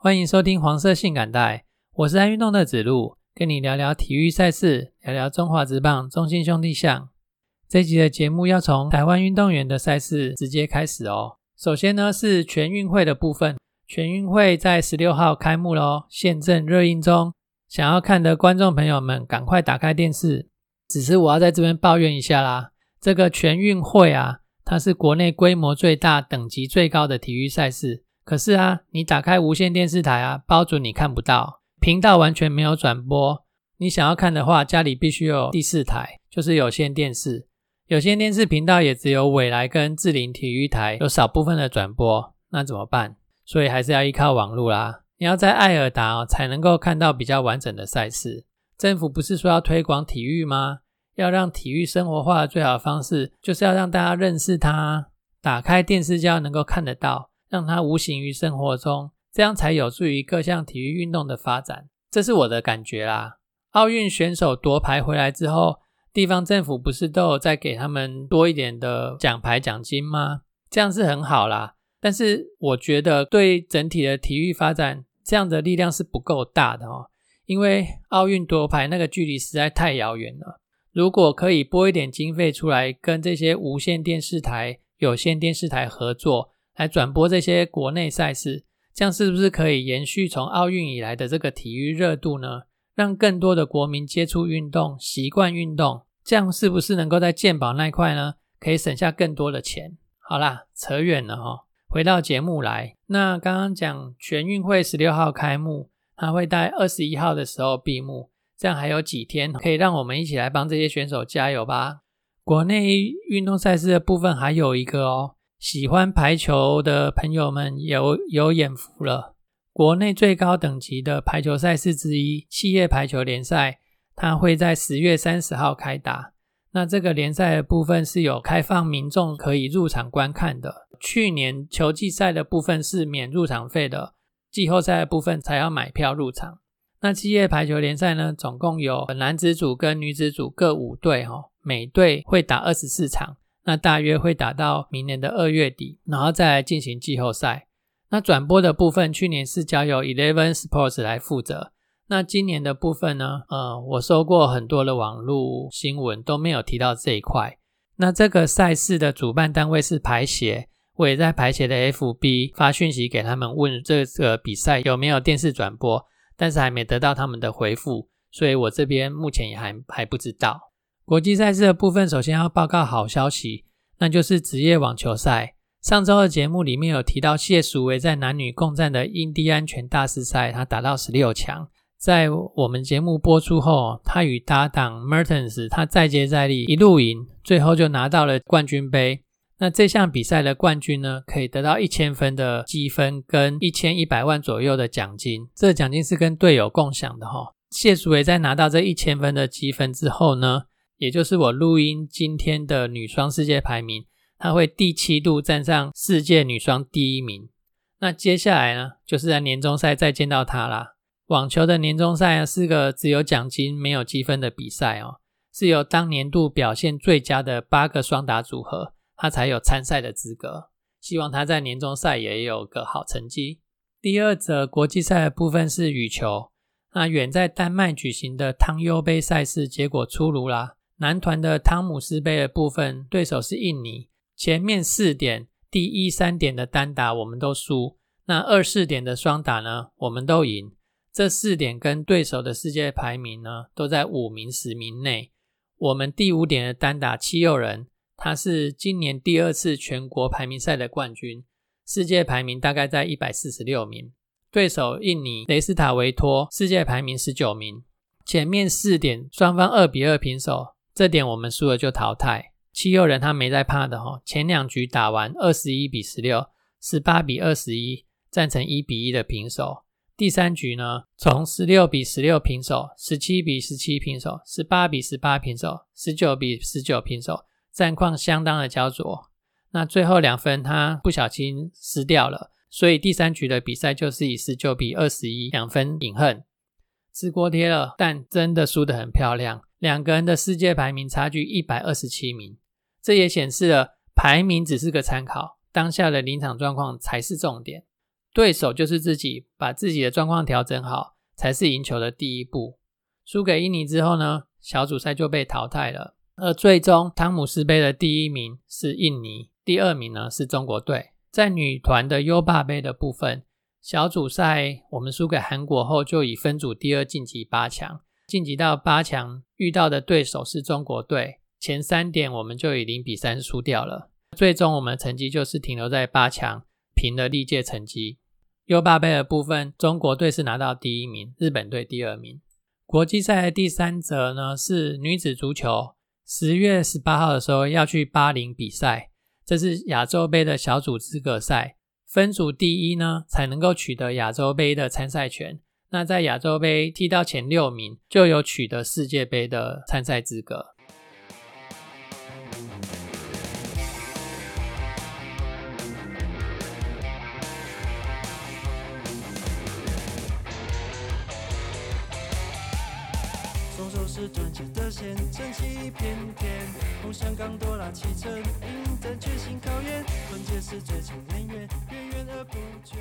欢迎收听黄色性感带，我是爱运动的子路，跟你聊聊体育赛事，聊聊中华职棒中心兄弟象。这集的节目要从台湾运动员的赛事直接开始哦。首先呢是全运会的部分，全运会在十六号开幕喽，现正热映中。想要看的观众朋友们，赶快打开电视。只是我要在这边抱怨一下啦，这个全运会啊，它是国内规模最大、等级最高的体育赛事。可是啊，你打开无线电视台啊，包准你看不到，频道完全没有转播。你想要看的话，家里必须有第四台，就是有线电视。有线电视频道也只有未来跟智林体育台有少部分的转播，那怎么办？所以还是要依靠网络啦。你要在爱尔达才能够看到比较完整的赛事。政府不是说要推广体育吗？要让体育生活化的最好的方式，就是要让大家认识它。打开电视就要能够看得到。让它无形于生活中，这样才有助于各项体育运动的发展。这是我的感觉啦。奥运选手夺牌回来之后，地方政府不是都有在给他们多一点的奖牌奖金吗？这样是很好啦。但是我觉得对整体的体育发展，这样的力量是不够大的哦。因为奥运夺牌那个距离实在太遥远了。如果可以拨一点经费出来，跟这些无线电视台、有线电视台合作。来转播这些国内赛事，这样是不是可以延续从奥运以来的这个体育热度呢？让更多的国民接触运动、习惯运动，这样是不是能够在健保那一块呢，可以省下更多的钱？好啦，扯远了哈，回到节目来。那刚刚讲全运会十六号开幕，它会在二十一号的时候闭幕，这样还有几天可以让我们一起来帮这些选手加油吧。国内运动赛事的部分还有一个哦。喜欢排球的朋友们有有眼福了。国内最高等级的排球赛事之一——企业排球联赛，它会在十月三十号开打。那这个联赛的部分是有开放民众可以入场观看的。去年球季赛的部分是免入场费的，季后赛的部分才要买票入场。那企业排球联赛呢，总共有男子组跟女子组各五队，哈，每队会打二十四场。那大约会打到明年的二月底，然后再进行季后赛。那转播的部分，去年是交由 Eleven Sports 来负责。那今年的部分呢？呃，我收过很多的网络新闻，都没有提到这一块。那这个赛事的主办单位是排协，我也在排协的 FB 发讯息给他们，问这个比赛有没有电视转播，但是还没得到他们的回复，所以我这边目前也还还不知道。国际赛事的部分，首先要报告好消息，那就是职业网球赛。上周的节目里面有提到谢淑薇在男女共战的印第安全大师赛，他打到十六强。在我们节目播出后，他与搭档 Mertens 他再接再厉，一路赢，最后就拿到了冠军杯。那这项比赛的冠军呢，可以得到一千分的积分跟一千一百万左右的奖金。这奖金是跟队友共享的哈。谢淑薇在拿到这一千分的积分之后呢？也就是我录音今天的女双世界排名，她会第七度站上世界女双第一名。那接下来呢，就是在年终赛再见到她啦。网球的年终赛是个只有奖金没有积分的比赛哦，是由当年度表现最佳的八个双打组合，她才有参赛的资格。希望她在年终赛也有个好成绩。第二则国际赛的部分是羽球，那远在丹麦举行的汤尤杯赛事结果出炉啦。男团的汤姆斯杯的部分，对手是印尼。前面四点，第一三点的单打我们都输，那二四点的双打呢，我们都赢。这四点跟对手的世界排名呢，都在五名、十名内。我们第五点的单打七六人，他是今年第二次全国排名赛的冠军，世界排名大概在一百四十六名。对手印尼雷斯塔维托，世界排名十九名。前面四点双方二比二平手。这点我们输了就淘汰。七六人他没在怕的哈，前两局打完二十一比十六，十八比二十一，战成一比一的平手。第三局呢，从十六比十六平手，十七比十七平手，十八比十八平手，十九比十九平手，战况相当的焦灼。那最后两分他不小心失掉了，所以第三局的比赛就是以十九比二十一两分饮恨，吃锅贴了。但真的输得很漂亮。两个人的世界排名差距一百二十七名，这也显示了排名只是个参考，当下的临场状况才是重点。对手就是自己，把自己的状况调整好，才是赢球的第一步。输给印尼之后呢，小组赛就被淘汰了。而最终汤姆斯杯的第一名是印尼，第二名呢是中国队。在女团的优霸杯的部分，小组赛我们输给韩国后，就以分组第二晋级八强。晋级到八强遇到的对手是中国队，前三点我们就以零比三输掉了。最终我们的成绩就是停留在八强，平了历届成绩。优霸杯的部分，中国队是拿到第一名，日本队第二名。国际赛的第三则呢是女子足球，十月十八号的时候要去巴林比赛，这是亚洲杯的小组资格赛，分组第一呢才能够取得亚洲杯的参赛权。那在亚洲杯踢到前六名，就有取得世界杯的参赛资格。是团结的线，撑起一片天。梦想刚多拉启程，迎战全新考验。团结是最强能源，源源而不绝。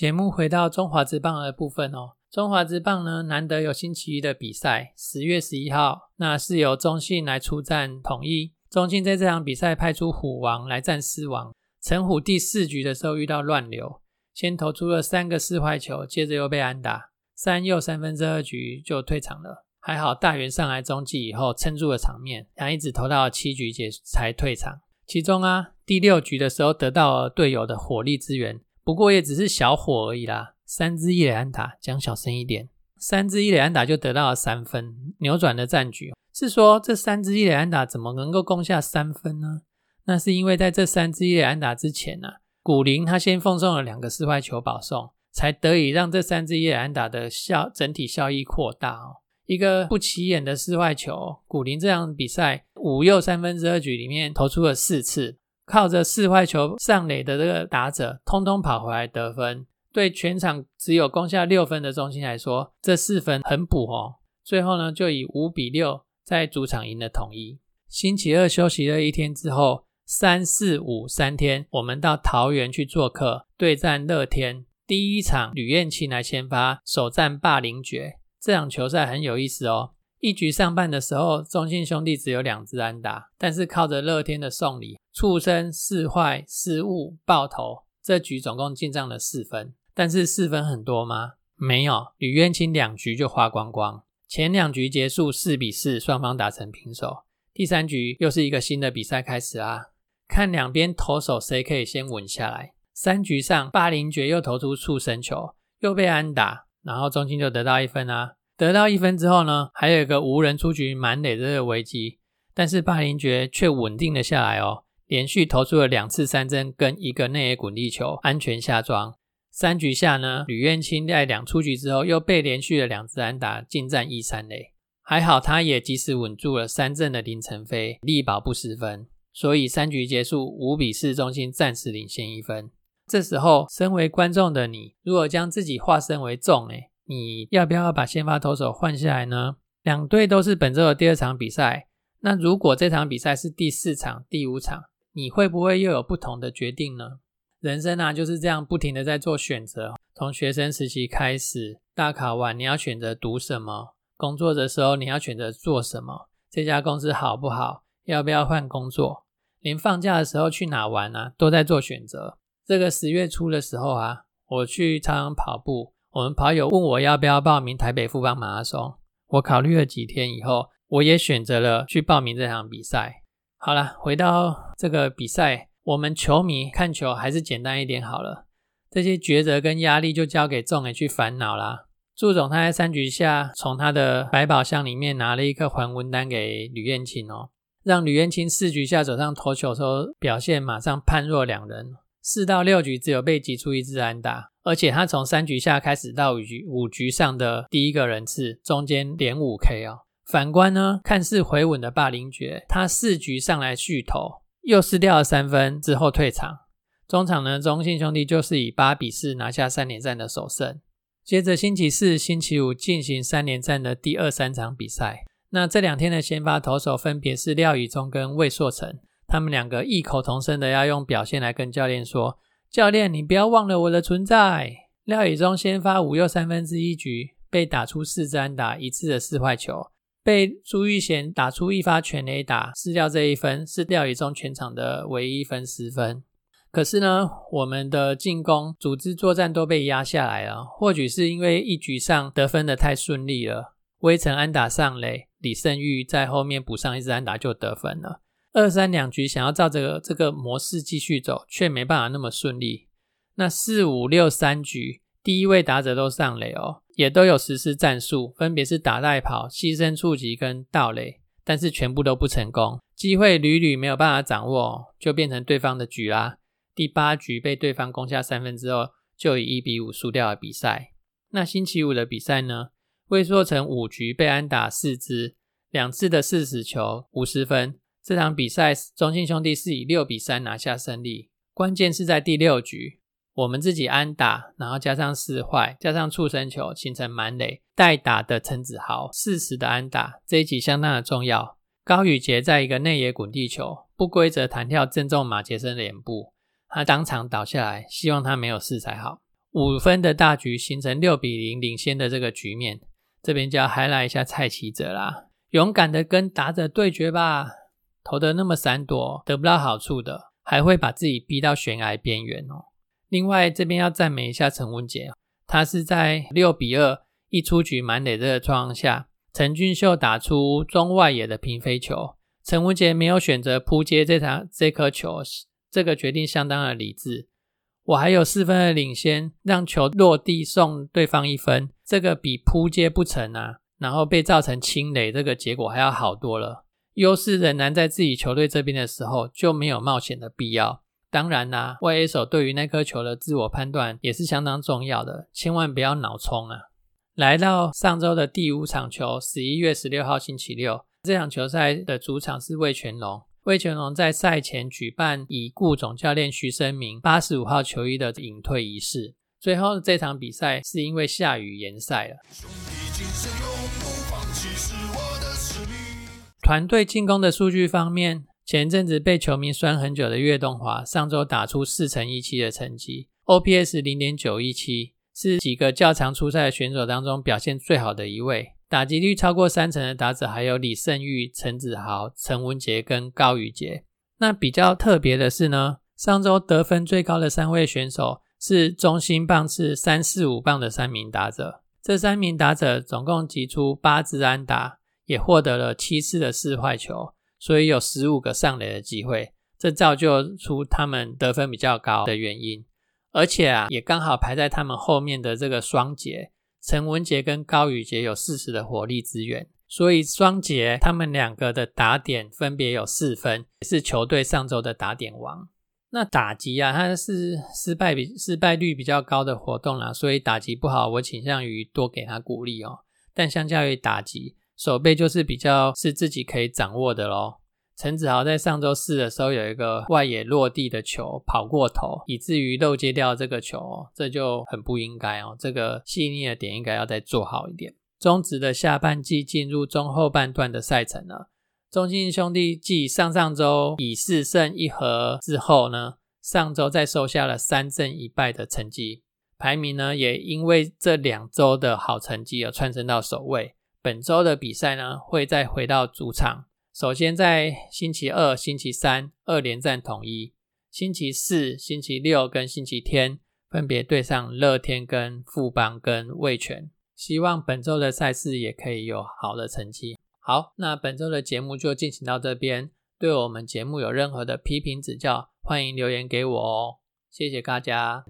节目回到中华之棒的部分哦。中华之棒呢，难得有星期一的比赛，十月十一号，那是由中信来出战统一。中信在这场比赛派出虎王来战狮王。陈虎第四局的时候遇到乱流，先投出了三个四坏球，接着又被安打。三又三分之二局就退场了，还好大元上来中继以后撑住了场面，然后一直投到七局结才退场。其中啊，第六局的时候得到了队友的火力支援，不过也只是小火而已啦。三支一垒安打，讲小声一点，三支一垒安打就得到了三分，扭转了战局。是说这三支一垒安打怎么能够攻下三分呢？那是因为在这三支一垒安打之前呢，古林他先奉送了两个四坏球保送。才得以让这三支野安打的效整体效益扩大哦。一个不起眼的四坏球，古林这场比赛五又三分之二局里面投出了四次，靠着四坏球上垒的这个打者，通通跑回来得分。对全场只有攻下六分的中心来说，这四分很补哦。最后呢，就以五比六在主场赢了统一。星期二休息了一天之后，三四五三天，我们到桃园去做客对战乐天。第一场吕彦青来先发，首战霸凌爵。这场球赛很有意思哦。一局上半的时候，中信兄弟只有两支安打，但是靠着乐天的送礼，畜生四坏失误爆头，这局总共进账了四分。但是四分很多吗？没有，吕彦青两局就花光光。前两局结束四比四，双方打成平手。第三局又是一个新的比赛开始啊，看两边投手谁可以先稳下来。三局上，巴林爵又投出触身球，又被安打，然后中信就得到一分啊。得到一分之后呢，还有一个无人出局满垒的危机，但是巴林爵却稳定了下来哦，连续投出了两次三振跟一个内野滚地球，安全下庄。三局下呢，吕彦青在两出局之后又被连续的两次安打进占一三垒，还好他也及时稳住了三振的林晨飞，力保不失分，所以三局结束五比四，中心暂时领先一分。这时候，身为观众的你，如果将自己化身为众，诶你要不要把先发投手换下来呢？两队都是本周的第二场比赛，那如果这场比赛是第四场、第五场，你会不会又有不同的决定呢？人生啊，就是这样不停的在做选择。从学生时期开始，大考完你要选择读什么；工作的时候你要选择做什么。这家公司好不好？要不要换工作？连放假的时候去哪玩啊，都在做选择。这个十月初的时候啊，我去朝阳跑步，我们跑友问我要不要报名台北富邦马拉松。我考虑了几天以后，我也选择了去报名这场比赛。好了，回到这个比赛，我们球迷看球还是简单一点好了。这些抉择跟压力就交给众人去烦恼啦。祝总他在三局下从他的百宝箱里面拿了一颗还魂丹给吕彦青哦，让吕彦青四局下走上投球时候表现马上判若两人。四到六局只有被击出一支安打，而且他从三局下开始到五局五局上的第一个人次，中间连五 K 哦。反观呢，看似回稳的霸凌爵，他四局上来续投，又失掉了三分之后退场。中场呢，中信兄弟就是以八比四拿下三连战的首胜。接着星期四、星期五进行三连战的第二三场比赛。那这两天的先发投手分别是廖以忠跟魏硕成。他们两个异口同声的要用表现来跟教练说，教练，你不要忘了我的存在。廖以中先发五又三分之一局，被打出四支安打，一次的四坏球，被朱玉贤打出一发全垒打，失掉这一分，是廖以中全场的唯一分失分。可是呢，我们的进攻组织作战都被压下来了，或许是因为一局上得分的太顺利了。微城安打上垒，李胜玉在后面补上一支安打就得分了。二三两局想要照这个这个模式继续走，却没办法那么顺利。那四五六三局，第一位打者都上垒哦，也都有实施战术，分别是打带跑、牺牲触及跟盗垒，但是全部都不成功，机会屡屡没有办法掌握，就变成对方的局啦。第八局被对方攻下三分之后，就以一比五输掉了比赛。那星期五的比赛呢？魏硕成五局被安打四支，两次的四死球，五十分。这场比赛中信兄弟是以六比三拿下胜利。关键是在第六局，我们自己安打，然后加上四坏，加上触身球，形成满垒。代打的陈子豪四十的安打，这一集相当的重要。高宇杰在一个内野滚地球，不规则弹跳正中马杰森脸部，他当场倒下来，希望他没有事才好。五分的大局形成六比零领先的这个局面。这边就要 highlight 一下蔡奇哲啦，勇敢的跟打者对决吧，投的那么闪躲，得不到好处的，还会把自己逼到悬崖边缘哦。另外这边要赞美一下陈文杰，他是在六比二一出局满垒的状况下，陈俊秀打出中外野的平飞球，陈文杰没有选择扑接这场这颗球，这个决定相当的理智。我还有四分的领先，让球落地送对方一分，这个比扑接不成啊，然后被造成清垒这个结果还要好多了。优势仍然在自己球队这边的时候，就没有冒险的必要。当然啦，外野手对于那颗球的自我判断也是相当重要的，千万不要脑冲啊。来到上周的第五场球，十一月十六号星期六，这场球赛的主场是魏全龙。魏全龙在赛前举办已故总教练徐生明八十五号球衣的隐退仪式。最后这场比赛是因为下雨延赛了。兄弟今生永不放弃是我的团队进攻的数据方面，前阵子被球迷酸很久的岳东华，上周打出四乘一七的成绩，OPS 零点九一七，是几个较常出赛的选手当中表现最好的一位。打击率超过三成的打者还有李胜玉、陈子豪、陈文杰跟高宇杰。那比较特别的是呢，上周得分最高的三位选手是中心棒次三四五棒的三名打者。这三名打者总共击出八支安打，也获得了七次的四坏球，所以有十五个上垒的机会。这造就出他们得分比较高的原因。而且啊，也刚好排在他们后面的这个双杰。陈文杰跟高宇杰有四十的火力支援，所以双杰他们两个的打点分别有四分，是球队上周的打点王。那打击啊，它是失败比失败率比较高的活动啦，所以打击不好，我倾向于多给他鼓励哦。但相较于打击，守备就是比较是自己可以掌握的咯。陈子豪在上周四的时候有一个外野落地的球跑过头，以至于漏接掉这个球，这就很不应该哦。这个细腻的点应该要再做好一点。中职的下半季进入中后半段的赛程了。中信兄弟继上上周以四胜一和之后呢，上周再收下了三胜一败的成绩，排名呢也因为这两周的好成绩而窜升到首位。本周的比赛呢会再回到主场。首先，在星期二、星期三二连战统一，星期四、星期六跟星期天分别对上乐天、跟富邦、跟味全。希望本周的赛事也可以有好的成绩。好，那本周的节目就进行到这边。对我们节目有任何的批评指教，欢迎留言给我哦。谢谢大家。